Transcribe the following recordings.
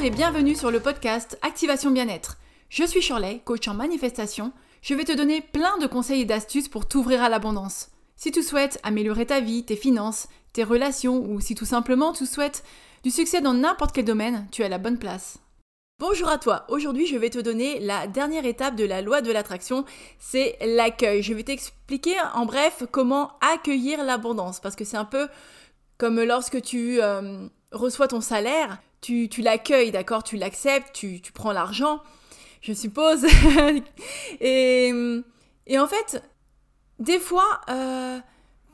Et bienvenue sur le podcast Activation Bien-être. Je suis Shirley, coach en manifestation. Je vais te donner plein de conseils et d'astuces pour t'ouvrir à l'abondance. Si tu souhaites améliorer ta vie, tes finances, tes relations ou si tout simplement tu souhaites du succès dans n'importe quel domaine, tu es à la bonne place. Bonjour à toi, aujourd'hui je vais te donner la dernière étape de la loi de l'attraction, c'est l'accueil. Je vais t'expliquer en bref comment accueillir l'abondance, parce que c'est un peu comme lorsque tu euh, reçois ton salaire, tu, l'accueilles, d'accord Tu l'acceptes, tu, prends l'argent, je suppose. et, en fait, des fois, euh,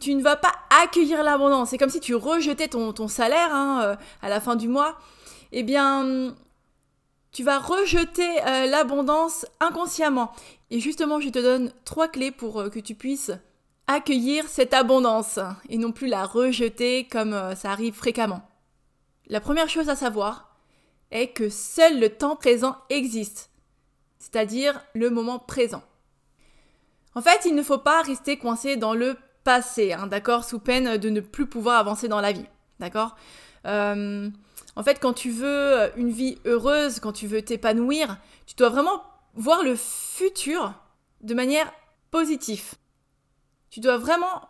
tu ne vas pas accueillir l'abondance. C'est comme si tu rejetais ton, ton salaire hein, euh, à la fin du mois. Eh bien, tu vas rejeter euh, l'abondance inconsciemment. Et justement, je te donne trois clés pour que tu puisses accueillir cette abondance et non plus la rejeter comme ça arrive fréquemment. La première chose à savoir est que seul le temps présent existe, c'est-à-dire le moment présent. En fait, il ne faut pas rester coincé dans le passé, hein, d'accord, sous peine de ne plus pouvoir avancer dans la vie, d'accord? En fait, quand tu veux euh, une vie heureuse, quand tu veux t'épanouir, tu dois vraiment voir le futur de manière positive. Tu dois vraiment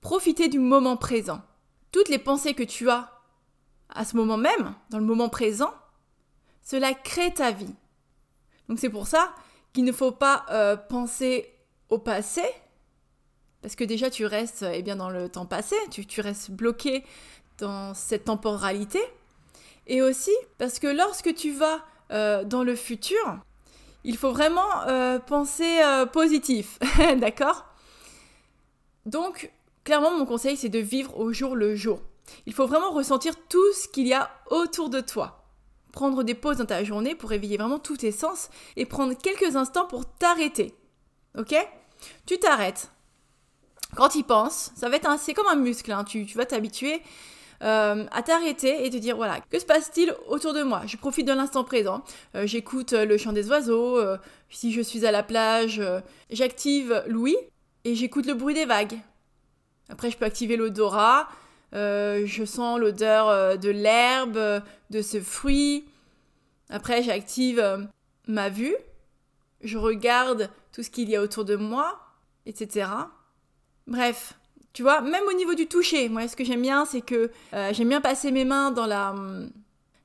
profiter du moment présent. Toutes les pensées que tu as à ce moment même, dans le moment présent, cela crée ta vie. Donc c'est pour ça qu'il ne faut pas euh, penser au passé, parce que déjà tu restes eh bien, dans le temps passé, tu, restes bloqué dans cette temporalité. Et aussi parce que lorsque tu vas euh, dans le futur, il faut vraiment euh, penser positif, d'accord? Donc, clairement, mon conseil, c'est de vivre au jour le jour. Il faut vraiment ressentir tout ce qu'il y a autour de toi. Prendre des pauses dans ta journée pour réveiller vraiment tous tes sens et prendre quelques instants pour t'arrêter. Ok? Tu t'arrêtes. Quand tu y penses, ça va être c'est comme un muscle, hein. tu, vas t'habituer euh, à t'arrêter et te dire voilà, que se passe-t-il autour de moi? Je profite de l'instant présent. Euh, j'écoute euh, le chant des oiseaux. si je suis à la plage, j'active l'ouïe et j'écoute le bruit des vagues. Après, je peux activer l'odorat. Je sens l'odeur de l'herbe, de ce fruit. Après, j'active ma vue. Je regarde tout ce qu'il y a autour de moi, etc. Bref, tu vois, même au niveau du toucher, moi ce que j'aime bien, c'est que euh, j'aime bien passer mes mains dans la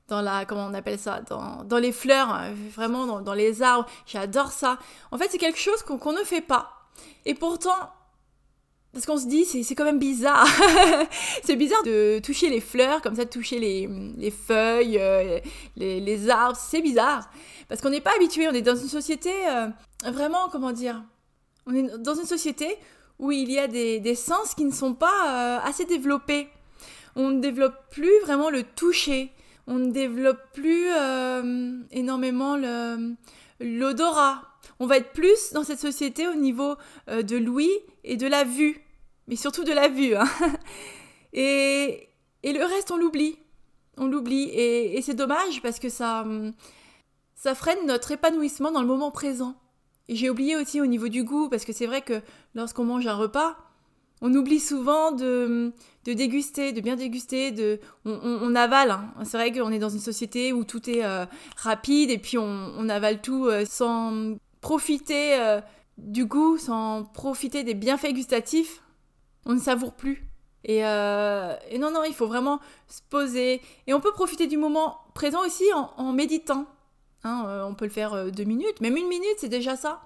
dans la comment on appelle ça dans, les fleurs euh, vraiment dans les arbres j'adore ça en fait c'est quelque chose qu'on ne fait pas et pourtant parce qu'on se dit c'est quand même bizarre c'est bizarre de toucher les fleurs comme ça de toucher les, les feuilles euh, les, les, arbres c'est bizarre parce qu'on n'est pas habitué on est dans une société vraiment comment dire on est dans une société où il y a des, sens qui ne sont pas euh, assez développés. On ne développe plus vraiment le toucher. On ne développe plus euh, énormément l'odorat. On va être plus dans cette société au niveau euh, de l'ouïe et de la vue. Mais surtout de la vue. Hein. Et, le reste, on l'oublie. On l'oublie. Et, et c'est dommage parce que ça, ça freine notre épanouissement dans le moment présent. Et j'ai oublié aussi au niveau du goût, parce que c'est vrai que lorsqu'on mange un repas, on oublie souvent de, de déguster, de bien déguster, de, on, avale. Hein. C'est vrai qu'on est dans une société où tout est euh, rapide et puis on, avale tout euh, sans profiter euh, du goût, sans profiter des bienfaits gustatifs. On ne savoure plus. Et, et, non, non, il faut vraiment se poser. Et on peut profiter du moment présent aussi en méditant. Hein, euh, on peut le faire euh, deux minutes, même une minute, c'est déjà ça.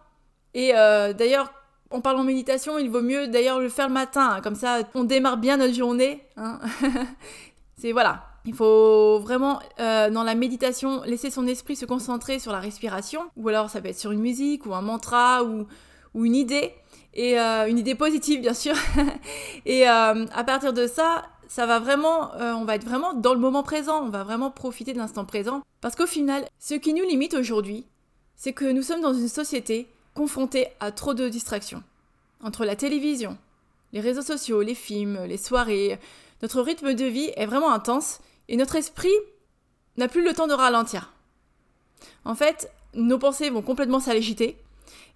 Et euh, d'ailleurs, en parlant méditation, il vaut mieux d'ailleurs le faire le matin, comme ça on démarre bien notre journée. Hein. c'est voilà, il faut vraiment dans la méditation laisser son esprit se concentrer sur la respiration, ou alors ça peut être sur une musique ou un mantra ou, une idée, et une idée positive bien sûr. et à partir de ça, ça va vraiment, euh, on va être vraiment dans le moment présent, on va vraiment profiter de l'instant présent. Parce qu'au final, ce qui nous limite aujourd'hui, c'est que nous sommes dans une société confrontée à trop de distractions. Entre la télévision, les réseaux sociaux, les films, les soirées, notre rythme de vie est vraiment intense et notre esprit n'a plus le temps de ralentir. En fait, nos pensées vont complètement s'allégiter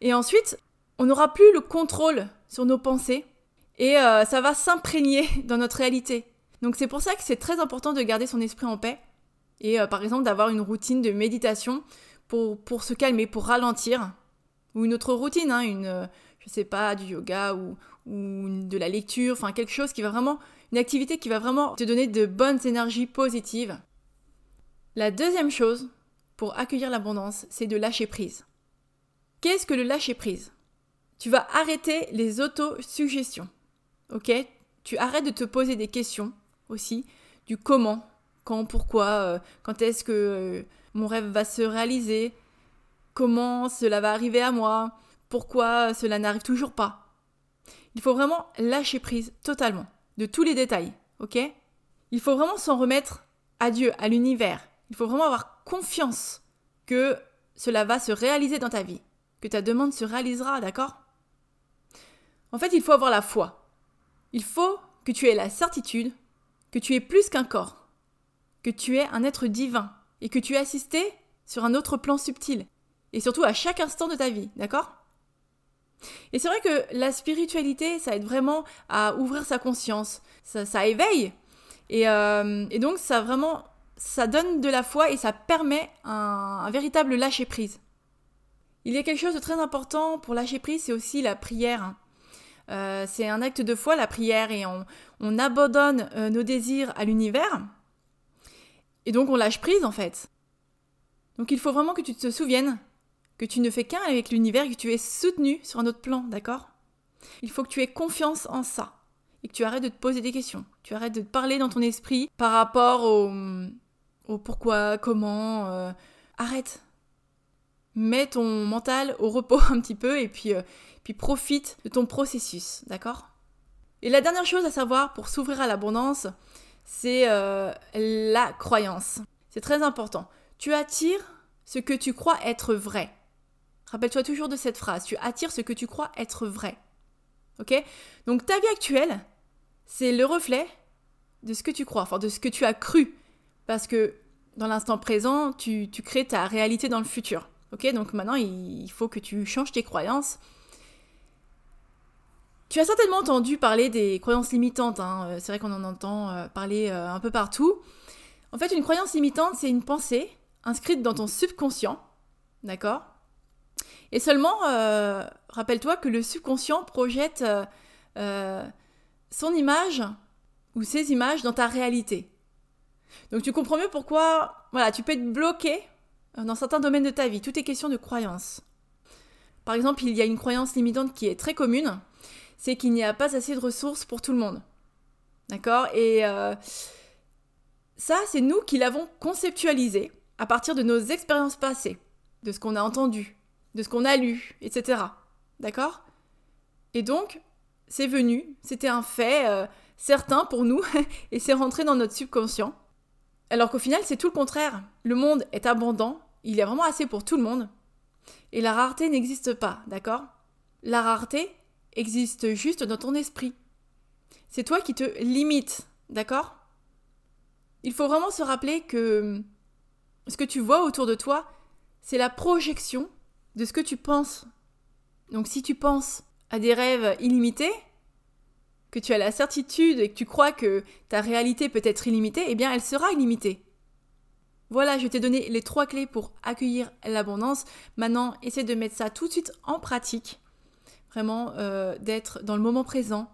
et ensuite, on n'aura plus le contrôle sur nos pensées et euh, ça va s'imprégner dans notre réalité. Donc c'est pour ça que c'est très important de garder son esprit en paix Et par exemple d'avoir une routine de méditation pour, pour se calmer, pour ralentir. Ou une autre routine, hein, une, je sais pas, du yoga ou, ou de la lecture, enfin quelque chose qui va vraiment, une activité qui va vraiment te donner de bonnes énergies positives. La deuxième chose pour accueillir l'abondance, c'est de lâcher prise. Qu'est-ce que le lâcher prise? Tu vas arrêter les auto-suggestions. Ok? Tu arrêtes de te poser des questions aussi, du comment, quand, pourquoi, euh, quand est-ce que euh, mon rêve va se réaliser, comment cela va arriver à moi, pourquoi cela n'arrive toujours pas? Il faut vraiment lâcher prise totalement, de tous les détails, ok? Il faut vraiment s'en remettre à Dieu, à l'univers. Il faut vraiment avoir confiance que cela va se réaliser dans ta vie, que ta demande se réalisera, d'accord? En fait, il faut avoir la foi. Il faut que tu aies la certitude que tu es plus qu'un corps, que tu es un être divin et que tu es assisté sur un autre plan subtil, et surtout à chaque instant de ta vie, d'accord? Et c'est vrai que la spiritualité, ça aide vraiment à ouvrir sa conscience, ça, éveille, et, euh, et donc ça vraiment ça donne de la foi et ça permet un, véritable lâcher prise. Il y a quelque chose de très important pour lâcher prise, c'est aussi la prière. Euh, c'est un acte de foi, la prière, et on, abandonne euh, nos désirs à l'univers. Et donc on lâche prise en fait. Donc il faut vraiment que tu te souviennes que tu ne fais qu'un avec l'univers, que tu es soutenu sur un autre plan, d'accord? Il faut que tu aies confiance en ça et que tu arrêtes de te poser des questions. Tu arrêtes de parler dans ton esprit par rapport au, au pourquoi, comment. Euh, arrête. Mets ton mental au repos un petit peu et puis, euh, puis profite de ton processus, d'accord? Et la dernière chose à savoir pour s'ouvrir à l'abondance, c'est euh, la croyance. C'est très important. Tu attires ce que tu crois être vrai. Rappelle-toi toujours de cette phrase. Tu attires ce que tu crois être vrai. Ok? Donc ta vie actuelle, c'est le reflet de ce que tu crois, enfin de ce que tu as cru parce que dans l'instant présent, tu, crées ta réalité dans le futur. Ok, donc maintenant il faut que tu changes tes croyances. Tu as certainement entendu parler des croyances limitantes. Hein. Euh, c'est vrai qu'on en entend euh, parler euh, un peu partout. En fait, une croyance limitante, c'est une pensée inscrite dans ton subconscient. D'accord? Et seulement, rappelle-toi que le subconscient projette son image ou ses images dans ta réalité. Donc tu comprends mieux pourquoi voilà, tu peux être bloqué euh, dans certains domaines de ta vie. Tout est question de croyance. Par exemple, il y a une croyance limitante qui est très commune, c'est qu'il n'y a pas assez de ressources pour tout le monde. D'accord? Et euh, ça, c'est nous qui l'avons conceptualisé à partir de nos expériences passées, de ce qu'on a entendu, de ce qu'on a lu, etc. D'accord? Et donc, c'est venu, c'était un fait euh, certain pour nous, et c'est rentré dans notre subconscient. Alors qu'au final, c'est tout le contraire. Le monde est abondant, il y a vraiment assez pour tout le monde. Et la rareté n'existe pas, d'accord? La rareté existe juste dans ton esprit. C'est toi qui te limites, d'accord? Il faut vraiment se rappeler que ce que tu vois autour de toi, c'est la projection de ce que tu penses. Donc si tu penses à des rêves illimités, que tu as la certitude et que tu crois que ta réalité peut être illimitée, eh bien elle sera illimitée. Voilà, je t'ai donné les trois clés pour accueillir l'abondance. Maintenant, essaie de mettre ça tout de suite en pratique. Vraiment, euh, d'être dans le moment présent,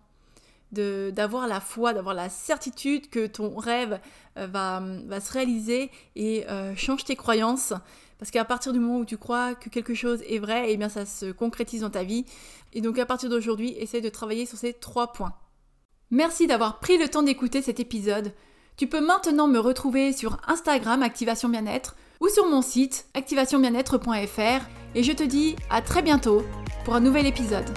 d'avoir la foi, d'avoir la certitude que ton rêve euh, va, va, se réaliser et euh, change tes croyances. Parce qu'à partir du moment où tu crois que quelque chose est vrai, eh bien ça se concrétise dans ta vie. Et donc à partir d'aujourd'hui, essaie de travailler sur ces trois points. Merci d'avoir pris le temps d'écouter cet épisode. Tu peux maintenant me retrouver sur Instagram Activation Bien-être ou sur mon site activationbienêtre.fr et je te dis à très bientôt pour un nouvel épisode.